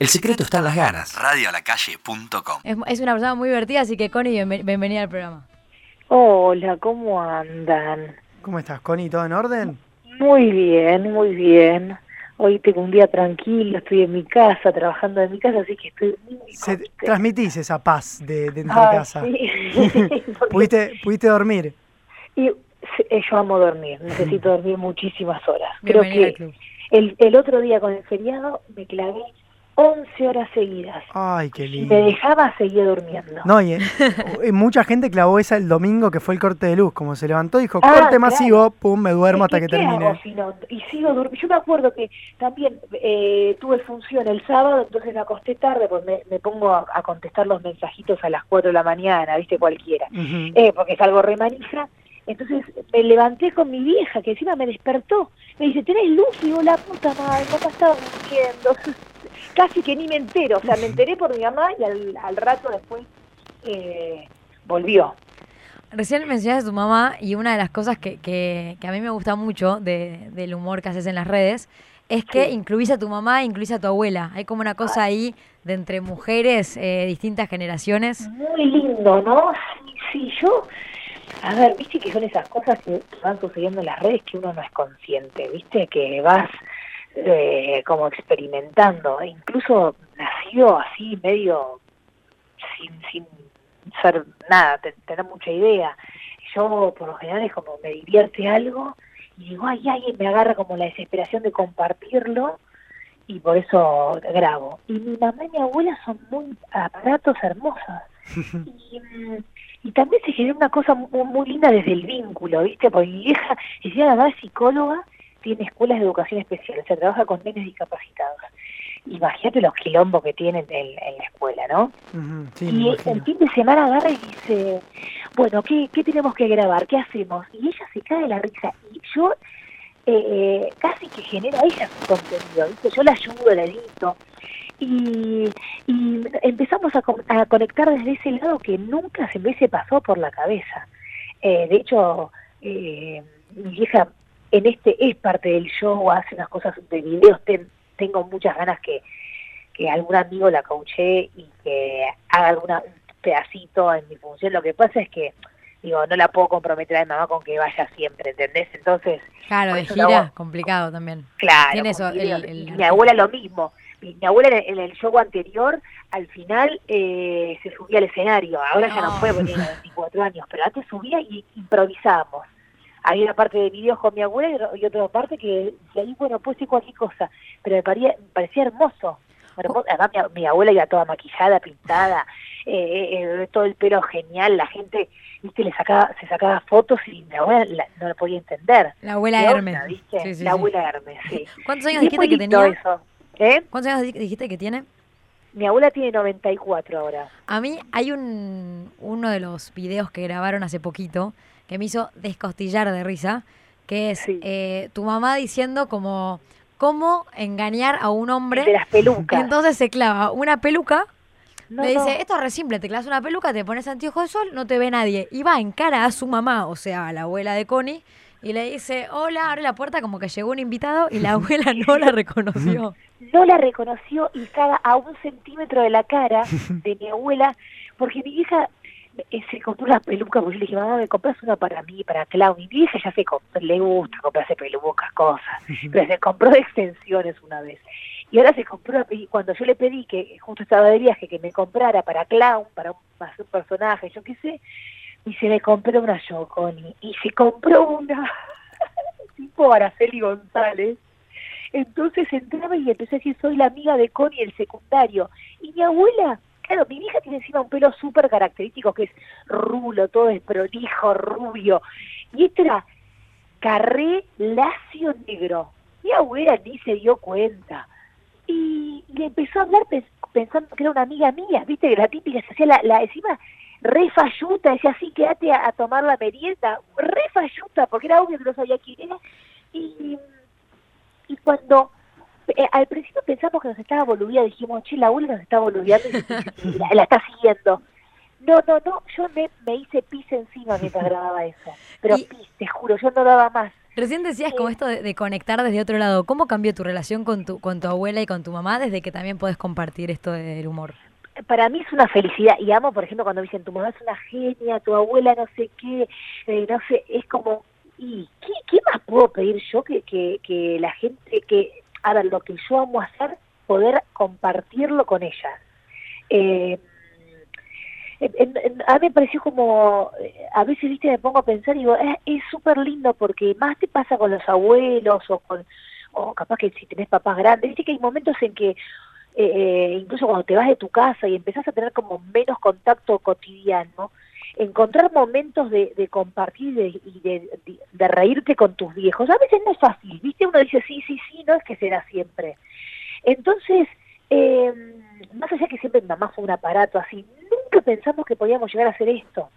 El secreto está en las ganas. Radiolacalle.com Es, es una persona muy divertida, así que Connie, bienven- bienvenida al programa. Hola, ¿cómo andan? ¿Cómo estás, Connie? ¿Todo en orden? Muy bien, muy bien. Hoy tengo un día tranquilo, estoy en mi casa, trabajando en mi casa, así que estoy muy Se, transmitís esa paz de dentro de Ah, casa. sí. ¿Pudiste, ¿Pudiste dormir? y, eh, yo amo dormir, necesito dormir muchísimas horas. Creo Bienvenida al que club. el, el otro día con el feriado me clavé 11 horas seguidas. Ay, qué Si lindo. me dejaba, seguía durmiendo. No, y, eh, mucha gente clavó esa el domingo que fue el corte de luz. Como se levantó, dijo, Ah, corte claro. masivo, pum, me duermo hasta que ¿qué hago termine. si no? Y sigo durmiendo. Yo me acuerdo que también eh, tuve función el sábado, entonces me acosté tarde, pues me, me pongo a, a contestar los mensajitos a las 4 de la mañana, viste, cualquiera. Ujú. Eh, porque salgo remanija. Entonces me levanté con mi vieja, que encima me despertó. Me dice, ¿tenés luz? Y digo, la puta madre, papá estaba durmiendo. Casi que ni me entero. O sea, me enteré por mi mamá y al, al rato después eh, volvió. Recién mencionaste a tu mamá y una de las cosas que, que, que a mí me gusta mucho de- del humor que haces en las redes es que Sí. incluís a tu mamá e incluís a tu abuela. Hay como una cosa ahí de entre mujeres, eh, distintas generaciones. Muy lindo, ¿no? Sí, sí, yo... A ver, viste que son esas cosas que van sucediendo en las redes que uno no es consciente, viste que vas eh, como experimentando, incluso nació así medio sin, sin ser nada, te- tener mucha idea. Yo por lo general es como me divierte algo y digo, ay, ay, me agarra como la desesperación de compartirlo y por eso grabo. Y mi mamá y mi abuela son muy aparatos hermosos. y, mm, y también se genera una cosa muy, muy linda desde el vínculo, ¿viste? Porque mi vieja, decía la mamá es psicóloga, tiene escuelas de educación especial, o sea, trabaja con nenes discapacitados. Imagínate los quilombos que tienen en, en la escuela, ¿no? Sí, y el fin de semana agarra y dice, bueno, ¿qué, ¿qué tenemos que grabar? ¿Qué hacemos? Y ella se cae de la risa. Y yo eh, casi que genera ella su contenido, ¿viste? Yo la ayudo, la edito. Y, y empezamos a, con- a conectar desde ese lado que nunca se me se pasó por la cabeza. Eh, de hecho, eh, mi vieja en este es parte del show, hace unas cosas de videos, ten- tengo muchas ganas que, que algún amigo la coaché y que haga alguna un pedacito en mi función. Lo que pasa es que, digo, no la puedo comprometer a mi mamá con que vaya siempre, ¿entendés? Entonces, Claro, de gira, hago. complicado también. claro. Tiene con eso, el- videos. el Y mi abuela lo mismo. Mi, mi abuela en el, show anterior, al final, eh, se subía al escenario. Ahora ya no puede porque tiene 24 años, pero antes subía y improvisábamos. Había una parte de videos con mi abuela y otra- y parte que de ahí, bueno, puede ser cualquier cosa, pero me parecía, me parecía hermoso. hermoso. Además, mi, mi abuela iba toda maquillada, pintada, eh, eh, todo el pelo genial, la gente, viste, le sacaba, se sacaba fotos y mi abuela la- no lo podía entender. La abuela ¿Qué Hermes. onda, viste? Sí, sí, la sí. abuela Hermes, sí. ¿Cuántos años Y dijiste que tenía? eso. ¿Eh? ¿Cuántos años di- dijiste que tiene? Mi abuela tiene 94 ahora. A mí hay un uno de los videos que grabaron hace poquito que me hizo descostillar de risa, que es Sí. eh, tu mamá diciendo como cómo engañar a un hombre. De las pelucas. Entonces se clava una peluca, No, le dice, no. esto es re simple, te clavas una peluca, te pones anteojos de sol, no te ve nadie. Y va en cara a su mamá, o sea, a la abuela de Connie, y le dice, hola, abre la puerta como que llegó un invitado y la abuela no la reconoció. no la reconoció y estaba a un centímetro de la cara de mi abuela, porque mi hija se compró una peluca, porque yo le dije, mamá, me compras una para mí, para Clau. Mi vieja ya se compró, le gusta comprarse pelucas, cosas, pero se compró de extensiones una vez. Y ahora se compró, y cuando yo le pedí que justo estaba de viaje, que me comprara para Clown, para un, para un personaje, yo qué sé, y se me compró una Yoconi, y se compró una tipo Araceli González, entonces entraba y empecé a decir, soy la amiga de Connie el secundario. Y mi abuela, claro, mi hija tiene encima un pelo súper característico que es rulo, todo es prolijo, rubio. Y este era carré lacio negro. Mi abuela ni se dio cuenta. Y le empezó a hablar pens- pensando que era una amiga mía, viste, la típica, se hacía la, la encima re falluta, decía así, quédate a, tomar la merienda, re falluta, porque era obvio que no sabía quién era. Y cuando eh, al principio pensamos que nos estaba boludeando, dijimos, che, la abuela nos está boludeando y, y la, la está siguiendo. No, no, no, yo me, me hice pis encima mientras grababa eso. Pero Y- pis, te juro, yo no daba más. Recién decías como esto de, de conectar desde otro lado. ¿Cómo cambió tu relación con tu, con tu abuela y con tu mamá desde que también podés compartir esto del humor? para mí es una felicidad y amo por ejemplo cuando me dicen tu mamá es una genia tu abuela no sé qué eh, no sé es como y ¿qué, qué más puedo pedir yo que, que, que la gente que a ver lo que yo amo hacer poder compartirlo con ellas eh, en- en- a mí me pareció como, eh, a veces, viste, me pongo a pensar y digo, es súper lindo porque más te pasa con los abuelos o con, o capaz que si tenés papás grandes, viste que hay momentos en que, eh, eh, incluso cuando te vas de tu casa y empezás a tener como menos contacto cotidiano, encontrar momentos de, de compartir y, de, y de, reírte con tus viejos, a veces no es fácil, viste, uno dice sí, sí, sí, no es que será siempre. Entonces, eh, más allá que siempre mi mamá fue un aparato así, nunca pensamos que podíamos llegar a hacer esto.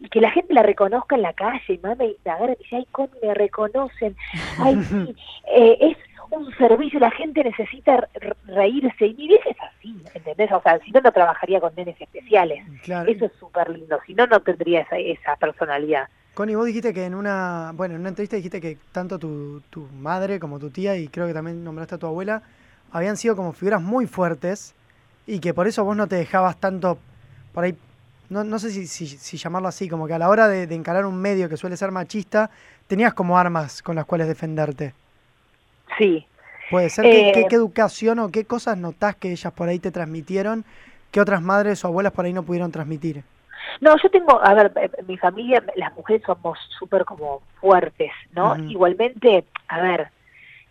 Y que la gente la reconozca en la calle, y mamá me, agarra y dice, ay, Connie, me reconocen, ay, sí, eh, es un servicio, la gente necesita re- reírse, y mi vieja es así, ¿entendés? O sea, si no, no trabajaría con nenes especiales. Claro. Eso es súper lindo, si no, no tendría esa, esa personalidad. Connie, vos dijiste que en una, bueno, en una entrevista dijiste que tanto tu, tu madre como tu tía, y creo que también nombraste a tu abuela, habían sido como figuras muy fuertes y que por eso vos no te dejabas tanto por ahí, no, no sé si, si, si llamarlo así, como que a la hora de, de encarar un medio que suele ser machista, tenías como armas con las cuales defenderte. Sí, Puede ser, ¿qué, Eh, qué- qué educación o qué cosas notás que ellas por ahí te transmitieron que otras madres o abuelas por ahí no pudieron transmitir? No, yo tengo, a ver, eh, mi familia, las mujeres somos súper como fuertes, ¿no? Igualmente, a ver,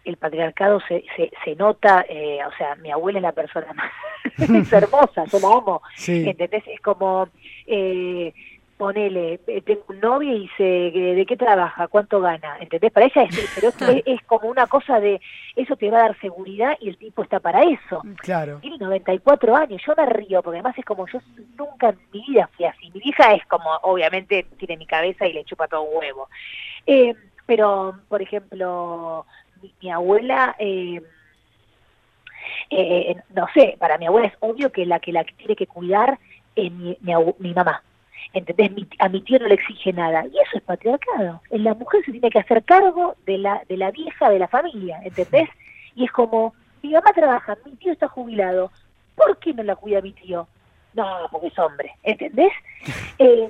el patriarcado se, se, se nota, eh, o sea, mi abuela es la persona más es hermosa, yo la amo, Sí, ¿entendés? Es como, eh, ponele, eh, tengo un novio y dice, ¿de qué trabaja? ¿Cuánto gana? ¿Entendés? Para ella es, pero es, es como una cosa de, eso te va a dar seguridad y el tipo está para eso claro. tiene 94 años, yo me río, porque además es como yo nunca en mi vida fui así. Mi vieja es como, obviamente, tiene mi cabeza y le chupa todo un huevo. Eh, pero, por ejemplo, mi, mi abuela, eh, eh, no sé, para mi abuela es obvio que la que la tiene que cuidar es mi, mi mamá. ¿Entendés? Mi- a mi tío no le exige nada. Y eso es patriarcado. En la mujer se tiene que hacer cargo de la, de la vieja de la familia. ¿Entendés? Y es como, mi mamá trabaja, mi tío está jubilado. ¿Por qué no la cuida mi tío? No, porque es hombre. ¿Entendés? Eh,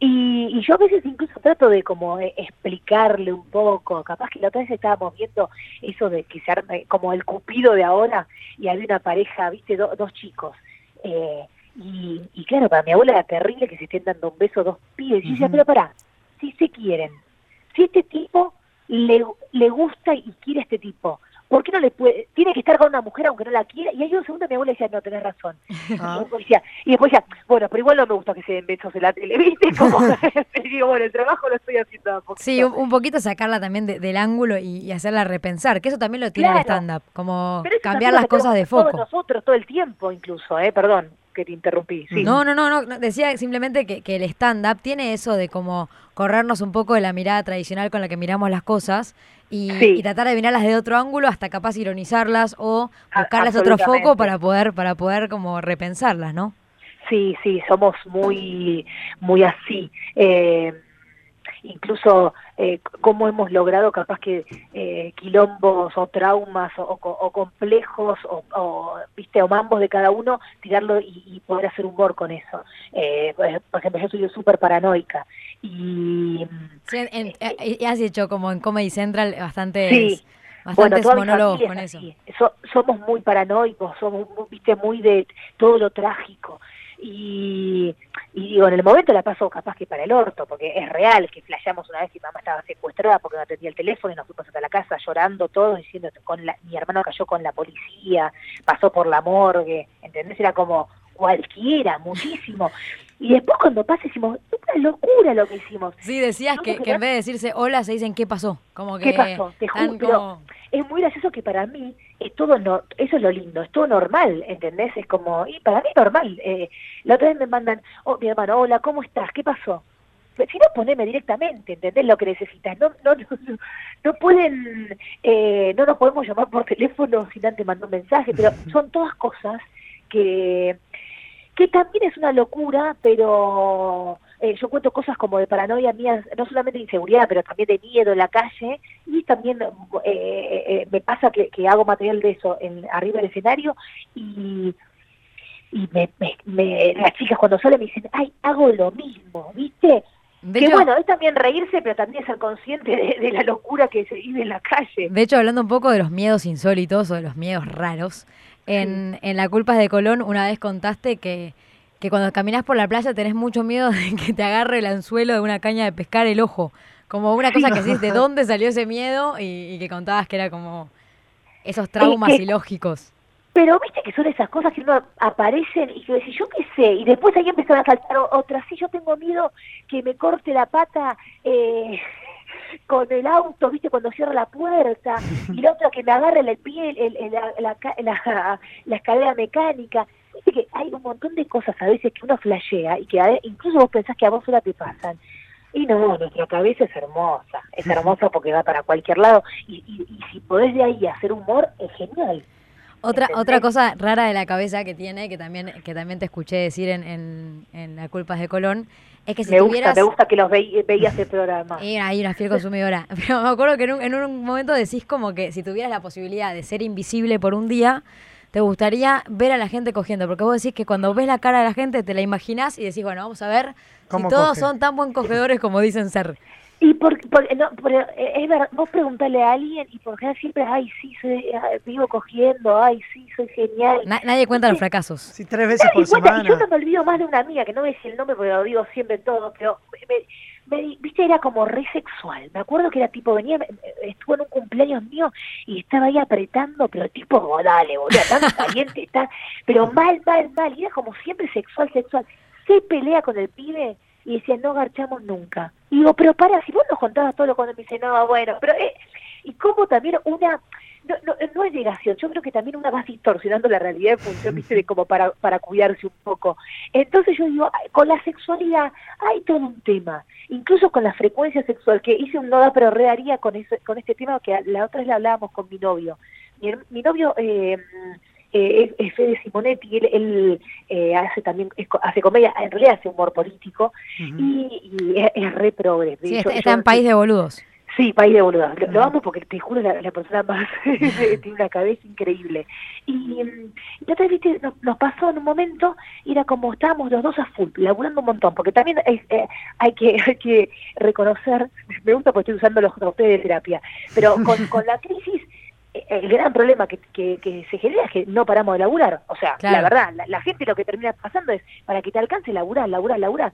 y, y yo a veces incluso trato de como explicarle un poco, capaz que la otra vez estábamos viendo eso de que se arme como el cupido de ahora y había una pareja, viste, do- dos chicos. Eh, y, y claro, para mi abuela era terrible que se estén dando un beso dos pibes. Y yo decía, Ujú. pero pará, si se quieren, si este tipo le, le gusta y quiere a este tipo, ¿por qué no le puede? Tiene que estar con una mujer aunque no la quiera. Y ahí un segundo mi abuela decía, no, tenés razón. Ah, Y, decía, y después decía, bueno, pero igual no me gusta que se den besos en la tele, ¿viste? Como, digo, bueno, el trabajo lo estoy haciendo a poquito. Sí, un, un poquito sacarla también de- del ángulo y, y hacerla repensar, que eso también lo tiene el stand-up, como cambiar las cosas de hacemos todos foco. nosotros todo el tiempo incluso, ¿eh? Perdón que te interrumpí. Sí. No, no, no, no, decía simplemente que, que el stand-up tiene eso de como corrernos un poco de la mirada tradicional con la que miramos las cosas y, Sí. y tratar de mirarlas de otro ángulo hasta capaz ironizarlas o buscarles otro foco para poder, para poder como repensarlas, ¿no? Sí, sí, somos muy, muy así. Eh, incluso eh, cómo hemos logrado capaz que eh, quilombos o traumas o, o- o complejos o, o, viste o mambos de cada uno tirarlo y, y poder hacer humor con eso eh, pues, por ejemplo yo soy súper paranoica y Sí, en- en- eh, y has hecho como en Comedy Central bastantes, Sí. bastantes monólogos familia con es eso. So- somos muy paranoicos, somos, viste, muy de todo lo trágico. Y, y digo, en el momento la paso capaz que para el orto, porque es real que flasheamos una vez mi mamá estaba secuestrada porque no atendía el teléfono y nos fuimos hasta la casa llorando todos, diciendo con la, mi hermano cayó con la policía, pasó por la morgue, ¿entendés? Era como cualquiera, muchísimo. Y después cuando pasa decimos, es una locura lo que hicimos. Sí, decías No, que, en vez de decirse hola se dicen qué pasó, como que ¿Qué pasó? Te juro, como- es muy gracioso que para mí es todo no, eso es lo lindo, es todo normal, ¿entendés? Es como, y para mí es normal. Eh, la otra vez me mandan, oh, mi hermano, hola, ¿cómo estás? ¿Qué pasó? Si no, poneme directamente, ¿entendés? Lo que necesitas. No, no, no, no, no pueden, eh, no nos podemos llamar por teléfono sin antes mandar un mensaje, pero son todas cosas que, que también es una locura, pero eh, yo cuento cosas como de paranoia mía, no solamente de inseguridad, pero también de miedo en la calle, y también eh, eh, me pasa que, que, hago material de eso en, arriba del escenario, y, y me, me, las chicas cuando salen me dicen, ay, hago lo mismo, ¿viste? que bueno, es también reírse, pero también ser consciente de, la locura que se vive en la calle. De hecho, hablando un poco de los miedos insólitos o de los miedos raros, en, en La Culpas de Colón una vez contaste que, que cuando caminas por la playa tenés mucho miedo de que te agarre el anzuelo de una caña de pescar el ojo. Como una cosa que decís, ¿de dónde salió ese miedo? Y, que contabas que era como esos traumas ilógicos. Pero viste que son esas cosas que no aparecen y que decís, yo qué sé, y después ahí empezaron a saltar otras, sí, yo tengo miedo que me corte la pata eh, con el auto, viste, cuando cierra la puerta, y la otra que me agarre el pie, el, la, la, escalera mecánica. Que hay un montón de cosas a veces que uno flashea y que incluso vos pensás que a vos sola te pasan. Y no, nuestra cabeza es hermosa, es hermosa porque va para cualquier lado y, y, y si podés de ahí hacer humor, es genial. Otra, otra cosa rara de la cabeza que tiene, que también, que también te escuché decir en, en, en La Culpas de Colón, es que si me tuvieras... Gusta, me gusta que los veías el programa. Y ahí una fiel consumidora. Pero me acuerdo que en un, en un momento decís como que si tuvieras la posibilidad de ser invisible por un día, te gustaría ver a la gente cogiendo, porque vos decís que cuando ves la cara de la gente te la imaginás y decís, bueno, vamos a ver si todos son tan buen cogedores como dicen ser. Y por, no, pero es verdad, vos preguntarle a alguien y por general siempre, ay, sí, soy, vivo cogiendo, ay, sí, soy genial. nadie cuenta los fracasos. Sí, tres veces por semana. yo no me olvido más de una amiga, que no me dice el nombre porque lo digo siempre todo, pero me, viste, era como re sexual. Me acuerdo que era tipo, venía, estuvo en un cumpleaños mío y estaba ahí apretando, pero tipo, oh, dale, boludo, tan caliente, está, pero mal, mal, mal. Y era como siempre sexual, sexual. Se pelea con el pibe y decía, no garchamos nunca. Y digo, pero para, si vos nos contabas todo lo cuando me dice, no, bueno, pero... Eh, y como también una... No, no, no, es negación, yo creo que también una va distorsionando la realidad en función, viste, de como para, para cuidarse un poco. Entonces yo digo, con la sexualidad hay todo un tema, incluso con la frecuencia sexual, que hice un noda pero rearía con, ese, con este tema que la otra vez le hablábamos con mi novio. Mi, mi novio... Eh, eh, es, Fede Simonetti, él, él eh, hace también, hace comedia, en realidad hace humor político y, es, re progre. Sí, está, en País de Boludos. Sí, País de Boludos. Lo, amo porque te juro la, la persona más tiene una cabeza increíble. Y, y otra vez nos, pasó en un momento, era como estábamos los dos a full, laburando un montón, porque también hay, eh, hay, que, hay que reconocer, me gusta porque estoy usando los ustedes de terapia, pero con, con la crisis el gran problema que, que, se genera es que no paramos de laburar. O sea, la verdad, la, gente lo que termina pasando es para que te alcance laburar, laburar, laburar.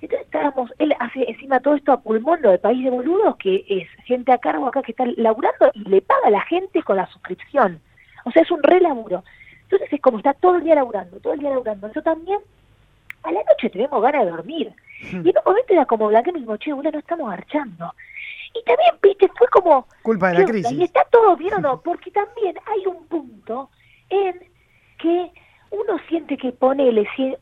Entonces estábamos, él hace encima todo esto a pulmón, lo de País de Boludos, que es gente a cargo acá que está laburando y le paga a la gente con la suscripción. O sea, es un re laburo. Entonces es como está todo el día laburando, todo el día laburando. Yo también, a la noche tenemos ganas de dormir. Hmm. Y en un momento era como Blanca me dijo, che, no estamos archando. Y también, viste, fue como... Culpa de la crisis. Y está todo bien o no, porque también hay un punto en que uno siente que ponele, si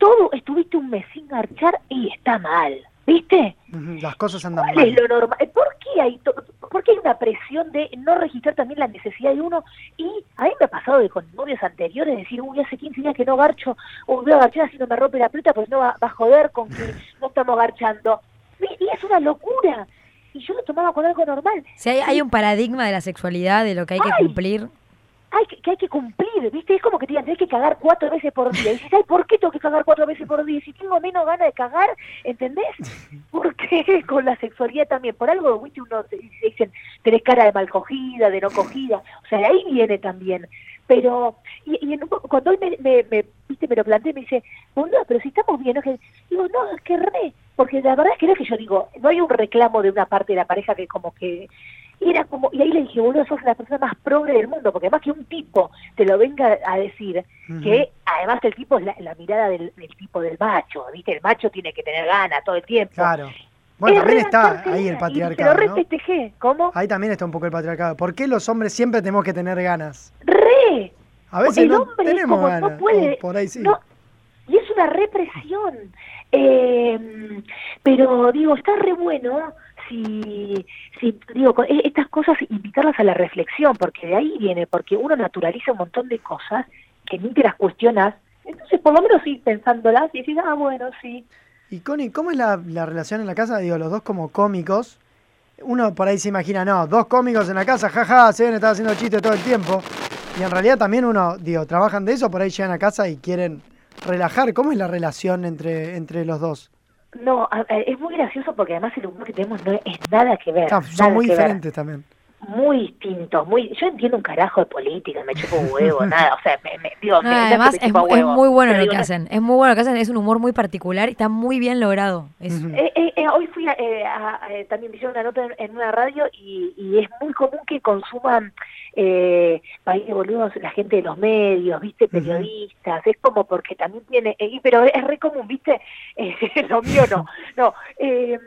todo estuviste un mes sin archar y está mal, ¿viste? Las cosas andan mal. Es lo normal? ¿Por qué, hay ¿Por qué hay una presión de no registrar también la necesidad de uno? Y a mí me ha pasado de con novios anteriores decir, uy, hace 15 días que no garcho, o voy a garchar así no me rompe la plata, pues no va, va a joder con que no estamos garchando. Y es una locura y yo lo tomaba con algo normal. Si hay, hay un paradigma de la sexualidad, de lo que hay que cumplir. Hay que, hay que cumplir, ¿viste? Es como que te digan, tenés que cagar cuatro veces por día. Y dices, ay, ¿por qué tengo que cagar cuatro veces por día? Si tengo menos ganas de cagar, ¿entendés? Porque con la sexualidad también, por algo, ¿viste? Uno te dicen, tenés cara de mal cogida, de no cogida. O sea, de ahí viene también. Pero, y, y cuando hoy me, me, me, ¿viste? me lo planteé, me dice, no, pero si estamos bien, ¿no? digo, no, es que re, porque la verdad es que no es que yo digo, no hay un reclamo de una parte de la pareja que como que era como, y ahí le dije, boludo, sos la persona más progre del mundo, porque además que un tipo te lo venga a decir, que además el tipo es la, mirada del, tipo del macho, ¿viste? El macho tiene que tener ganas todo el tiempo. Claro. Bueno, también está ahí el patriarcado. Pero re ¿cómo? Ahí también está un poco el patriarcado. ¿Por qué los hombres siempre tenemos que tener ganas? ¡Re! A veces no tenemos ganas. puede, por ahí sí. y es una represión. Eh, pero digo, está re bueno si, si digo, e, estas cosas invitarlas a la reflexión, porque de ahí viene, porque uno naturaliza un montón de cosas que ni te las cuestionas, entonces por lo menos sí pensándolas y decís, ah, bueno, sí. Y Connie, ¿cómo es la, la relación en la casa? Digo, los dos como cómicos. Uno por ahí se imagina, no, dos cómicos en la casa, jaja, se ven, están haciendo chistes todo el tiempo. Y en realidad también uno, digo, trabajan de eso, por ahí llegan a casa y quieren relajar. ¿Cómo es la relación entre, entre los dos? No, es muy gracioso porque además el humor que tenemos no es nada que ver. Ah, son muy ver. diferentes también. Muy distintos, muy... Yo entiendo un carajo de política, me chupo un huevo, nada, o sea, me, me- digo, No, me- además me es, muy bueno lo que no- hacen. Es muy bueno lo que hacen. Es un humor muy particular y está muy bien logrado. Es. Eh, eh, eh, hoy fui a, eh, a- también hicieron una nota en, en una radio y, y es muy común que consuman eh, país boludos la gente de los medios, viste, periodistas, es como porque también tiene, pero es re común, viste, Eh, lo mío no, no, eh,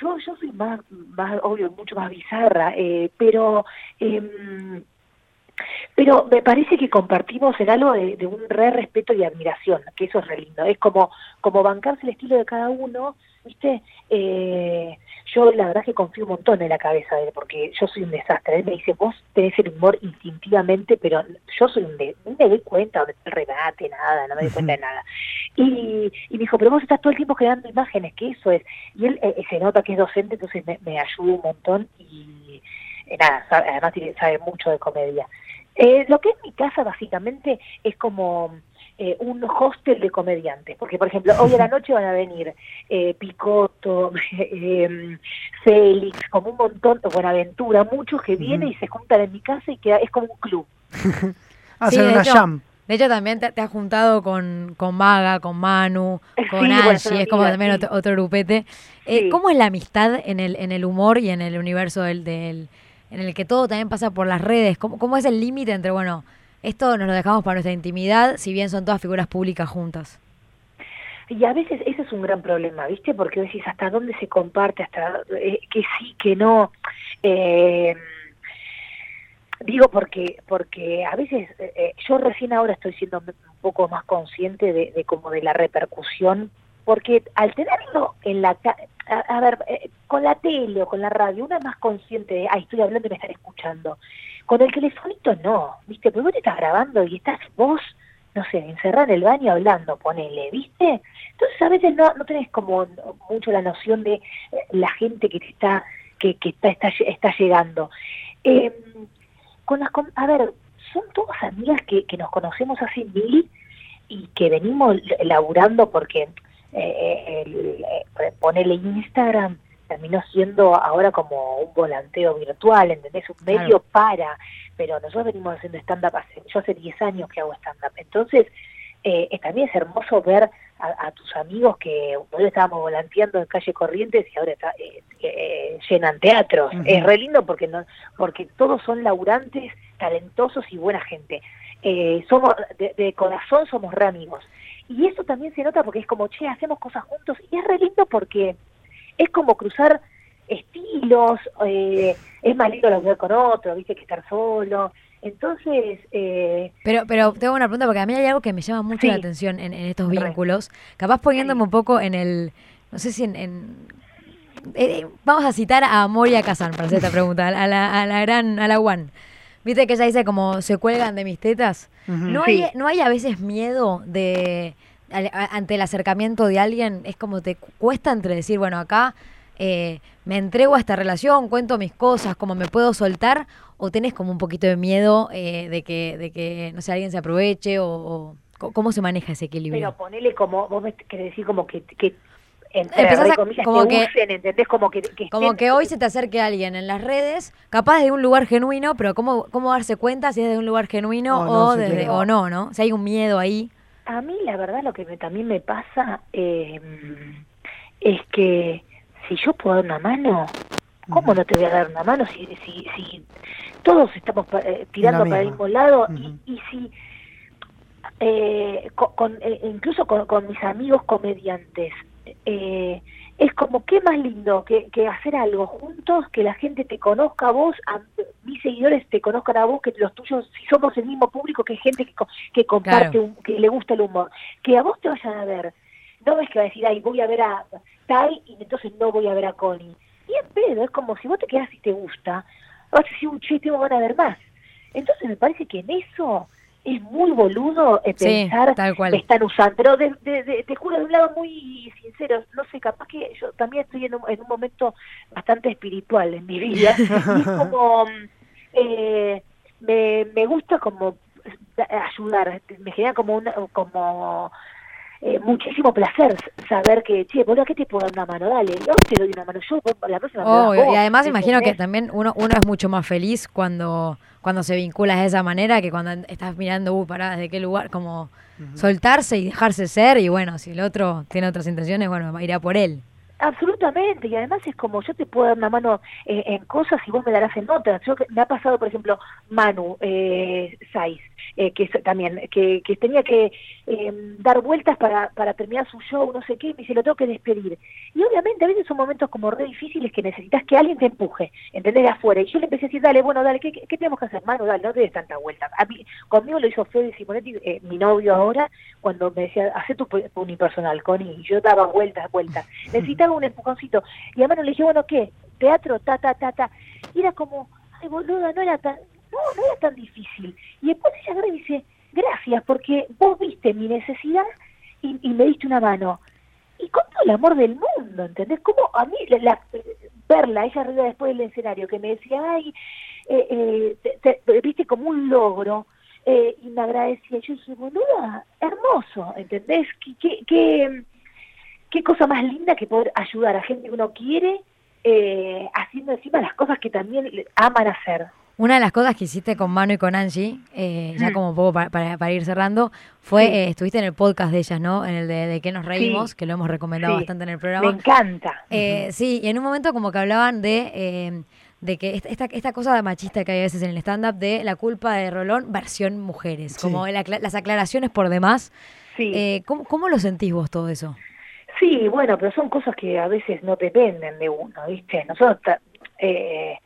yo yo soy más, más obvio, mucho más bizarra, eh, pero em, pero me parece que compartimos en algo de, de un re respeto y admiración, que eso es re lindo. Es como, como bancarse el estilo de cada uno, ¿viste? Eh, yo la verdad que confío un montón en la cabeza de él, porque yo soy un desastre. Él me dice, vos tenés el humor instintivamente, pero yo soy un de, no me doy cuenta de el remate, nada, no me doy cuenta de nada. Y, y me dijo, pero vos estás todo el tiempo creando imágenes, que eso es. Y él eh, se nota que es docente, entonces me, me ayuda un montón y eh, nada, sabe- además tiene- sabe mucho de comedia. Eh, lo que es mi casa básicamente es como eh, un hostel de comediantes, porque por ejemplo hoy a la noche van a venir eh, Picotto, eh, Félix, como un montón, Buenaventura, muchos que vienen y se juntan en mi casa y queda, es como un club. Hacen Sí, una hecho, jam. De hecho, también te, te has juntado con, con Maga, con Manu, con Sí, Angie, es como también sí. otro, otro grupete. Eh, Sí. ¿Cómo es la amistad en el, en el humor y en el universo del, del- en el que todo también pasa por las redes? ¿Cómo, cómo es el límite entre, bueno, esto nos lo dejamos para nuestra intimidad, si bien son todas figuras públicas juntas? Y a veces ese es un gran problema, ¿viste? Porque decís hasta dónde se comparte, hasta eh, que sí, que no. Eh, digo porque porque a veces eh, eh, yo recién ahora estoy siendo un poco más consciente de, de como de la repercusión, porque al tenerlo en la a, a ver, eh, con la tele o con la radio, uno es más consciente de, ay, estoy hablando y me están escuchando. Con el telefonito no, ¿viste? Porque vos te estás grabando y estás vos no sé, encerrar en el baño hablando, ponele, ¿viste? Entonces a veces no, no tenés como mucho la noción de eh, la gente que te está, que, que está, está, está llegando. Eh, con las, a ver, son todas amigas que, que nos conocemos hace mil y que venimos laburando porque eh, el, eh, ponele Instagram terminó siendo ahora como un volanteo virtual, ¿entendés? Un medio Claro. para, pero nosotros venimos haciendo stand-up hace, yo hace 10 años que hago stand-up, entonces eh, también es hermoso ver a, a tus amigos que hoy estábamos volanteando en calle Corrientes y ahora está, eh, eh, llenan teatros. Es re lindo porque no, porque todos son laburantes, talentosos y buena gente. Eh, somos de, de corazón somos re amigos. Y eso también se nota porque es como, che, hacemos cosas juntos y es re lindo porque es como cruzar estilos, eh, es más lindo laburar con otro, viste, que estar solo. Entonces, eh, Pero, pero tengo una pregunta porque a mí hay algo que me llama mucho Sí. la atención en, en estos Re. vínculos. Capaz poniéndome un poco en el, no sé si en... en- eh, vamos a citar a Moria Kazan para hacer esta pregunta, a la, a la gran, a la One. Viste que ella dice como se cuelgan de mis tetas. ¿No, Sí. hay, ¿No hay a veces miedo de al- a- ante el acercamiento de alguien? Es como te cu- cuesta entre decir, bueno, acá eh, me entrego a esta relación, cuento mis cosas, como me puedo soltar, o tenés como un poquito de miedo eh, de que, de que, no sé, alguien se aproveche o, o cómo se maneja ese equilibrio. pero ponele como, vos me querés decir como que, que entre a- comillas, como te que- usen, ¿entendés? Como que, que Como estén- que hoy se te acerque alguien en las redes, capaz de un lugar genuino, pero cómo, cómo darse cuenta si es de un lugar genuino Oh, no, o, sí, desde- claro. o no, ¿no? Si hay un miedo ahí. A mí la verdad lo que me- también me pasa eh, es que si yo puedo dar una mano, ¿cómo no te voy a dar una mano si, si, si todos estamos eh, tirando para el mismo lado y, y si eh, con, con- eh, incluso con, con mis amigos comediantes eh, es como qué más lindo que, que hacer algo juntos, que la gente te conozca a vos, a mis seguidores te conozcan a vos, que los tuyos, si somos el mismo público, que gente que, que comparte, Claro. un- que le gusta el humor, que a vos te vayan a ver. No es que va a decir, ay, voy a ver a tal y entonces no voy a ver a Connie. Y en pedo, es como si vos te quedás y te gusta, vas a decir, un tengo ganas de ver más. Entonces me parece que en eso es muy boludo eh, Sí, pensar tal cual. que están usando. Pero de, de- de- te juro, de un lado muy sincero, no sé, capaz que yo también estoy en un, en un momento bastante espiritual en mi vida. y es como, mm, eh, me, me gusta como eh, ayudar, me genera como una, como eh, muchísimo placer saber que, che, boludo, ¿qué te puedo dar una mano? Dale, yo te doy una mano, yo la próxima me das Obvio, vos, y además imagino que también uno, uno es mucho más feliz cuando, cuando se vincula de esa manera que cuando estás mirando, uh, pará, ¿desde qué lugar? Como soltarse y dejarse ser y bueno, si el otro tiene otras intenciones, bueno, irá por él. Absolutamente, y además es como yo te puedo dar una mano eh, en cosas y vos me darás en otras. Yo, me ha pasado, por ejemplo, Manu eh, Saiz, eh, que también, que, tenía que eh, dar vueltas para, para terminar su show, no sé qué, y me dice, lo tengo que despedir. Y obviamente a veces son momentos como re difíciles que necesitas que alguien te empuje, ¿entendés? De afuera. Y yo le empecé a decir, dale, bueno, dale, ¿qué, tenemos que hacer? Manu, dale, no te des tanta vuelta. A mí, conmigo lo hizo Fede Simonetti, eh, mi novio ahora, cuando me decía, haz tu unipersonal, Connie, y yo daba vueltas, vueltas. Necesitaba un empujoncito. Y a Manu le dije, bueno, ¿qué? Teatro, ta, ta, ta, ta. Y era como, ay, boluda, no era tan, no, no era tan difícil. Y después ella agarra y dice, gracias, porque vos viste mi necesidad y, y me diste una mano. Y con todo el amor del mundo, ¿entendés? Como a mí, la, la- verla, ella arriba después del escenario, que me decía, ay, eh, eh, te- te- viste como un logro, eh, y me agradecía. Yo dije, boluda, hermoso, ¿entendés? ¿Qué, qué, qué, qué cosa más linda que poder ayudar a gente que uno quiere, eh, haciendo encima las cosas que también aman hacer. Una de las cosas que hiciste con Manu y con Angie, eh, ya Mm. como un poco para, para- para ir cerrando, fue, Sí. eh, estuviste en el podcast de ellas, ¿no? En el de, de qué nos reímos, Sí. que lo hemos recomendado Sí. bastante en el Me programa. encanta. Eh, sí, y en un momento como que hablaban de, de que esta, esta, cosa machista que hay a veces en el stand-up de la culpa de Rolón versión mujeres, Sí. como las aclaraciones por demás. Sí. Eh, ¿cómo, ¿Cómo lo sentís vos todo eso? Sí, bueno, pero son cosas que a veces no dependen de uno, ¿viste? Nosotros, ta- eh,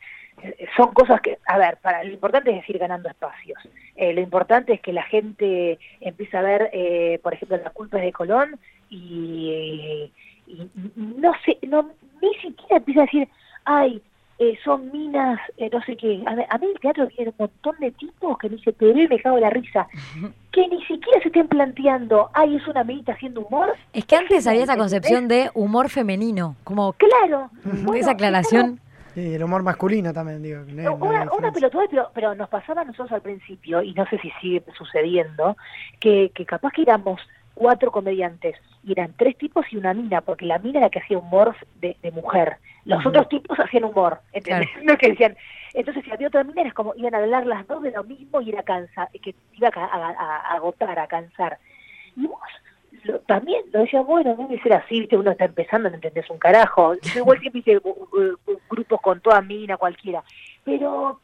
son cosas que, a ver, para lo importante es ir ganando espacios. Eh, lo importante es que la gente empiece a ver, eh, por ejemplo, la culpa es de Colón y, y no sé, no, ni siquiera empieza a decir, ay, eh, son minas, eh, no sé qué. A, a mí el teatro viene un montón de tipos que me dice, te veo y me cago en la risa. Que ni siquiera se estén planteando, ay, es una minita haciendo humor. Es que antes había esa concepción de humor femenino, como Claro. Bueno, esa aclaración. Y el humor masculino también, digo. no No, una, una pelotudez, pero, pero nos pasaba a nosotros al principio, y no sé si sigue sucediendo, que, que capaz que éramos cuatro comediantes, y eran tres tipos y una mina, porque la mina era la que hacía humor de, de mujer. Los otros tipos hacían humor, ¿entendés? No que decían, entonces si había otra mina, era como, iban a hablar las dos de lo mismo y era cansa, que iba a, a- a- a agotar, a cansar. Y vos lo- también lo decía, bueno, debe ser así, viste, uno está empezando, no entendés un carajo. Yo igual siempre hice uh, uh, grupos con toda mina, cualquiera. Pero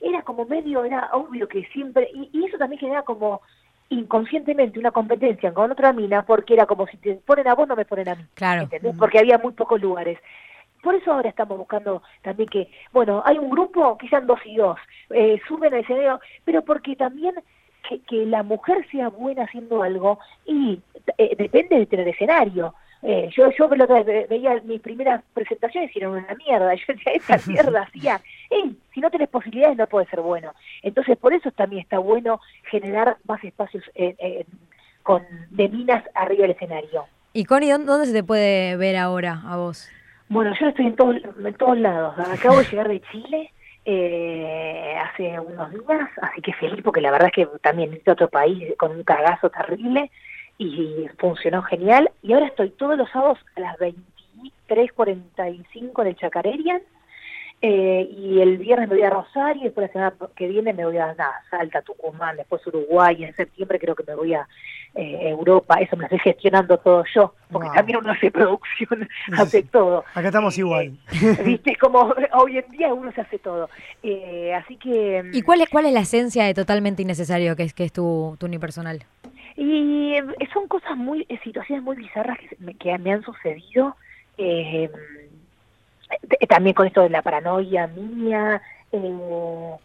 era como medio, era obvio que siempre, y, y eso también genera como inconscientemente una competencia con otra mina, porque era como si te ponen a vos, no me ponen a mí. Claro. ¿entendés? Porque había muy pocos lugares. Por eso ahora estamos buscando también que, bueno, hay un grupo que sean dos y dos, eh, suben al escenario, pero porque también que, que la mujer sea buena haciendo algo y eh, depende de tener escenario. Eh, yo yo vez ve- veía mis primeras presentaciones y eran una mierda. Yo decía, esta mierda hacía. Si no tenés posibilidades no puede ser bueno. Entonces, por eso también está bueno generar más espacios eh, eh, con de minas arriba del escenario. Y Connie, ¿dónde, dónde se te puede ver ahora a vos? Bueno, yo estoy en, todos en todos lados. Acabo de llegar de Chile eh, hace unos días, así que feliz porque la verdad es que también hice otro país con un cagazo terrible y funcionó genial. Y ahora estoy todos los sábados a las 23.45 en el Chacarerian eh, y el viernes me voy a Rosario y después la semana que viene me voy a nada, Salta, Tucumán, después Uruguay y en septiembre creo que me voy a eh, Europa. Eso me lo estoy gestionando todo yo, porque Wow. también uno hace producción, hace todo. Acá estamos Eh, igual. Viste, como hoy en día uno se hace todo. Eh, así que... ¿Y cuál es, cuál es la esencia de totalmente innecesario que es, que es tu, tu unipersonal? Y eh, son cosas muy, eh, situaciones muy bizarras que, se- me, que me han sucedido. eh, también con esto de la paranoia mía. eh,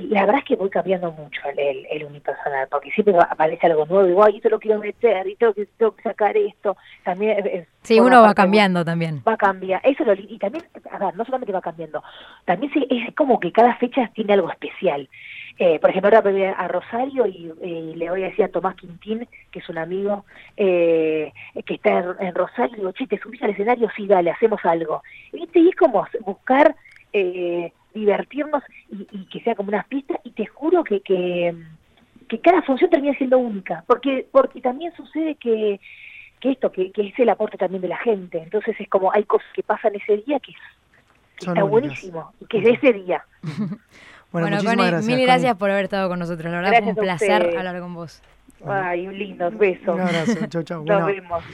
la verdad es que voy cambiando mucho el, el, el unipersonal, porque siempre aparece algo nuevo, y digo, ay, esto lo quiero meter, y tengo que, tengo que sacar esto. También eh, Sí, forma uno va cambiando también. va a cambiar. Eso lo, y también, a ver, no solamente va cambiando, también se- es como que cada fecha tiene algo especial. Eh, por ejemplo, ahora voy a Rosario y, eh, le voy a decir a Tomás Quintín, que es un amigo eh, que está en, Rosario, y digo, che, ¿te subís al escenario? Sí, dale, hacemos algo. Y es como buscar divertirnos y, que sea como una fiesta, y te juro que, que, cada función termina siendo única, porque, porque también sucede que, que esto, que, que es el aporte también de la gente, entonces es como hay cosas que pasan ese día que, está buenísimo, y que es de ese día. Bueno, bueno mil gracias por haber estado con nosotros. La verdad fue un placer hablar con vos. Ay, un lindo beso. Un abrazo. Chau, chau. Nos vemos.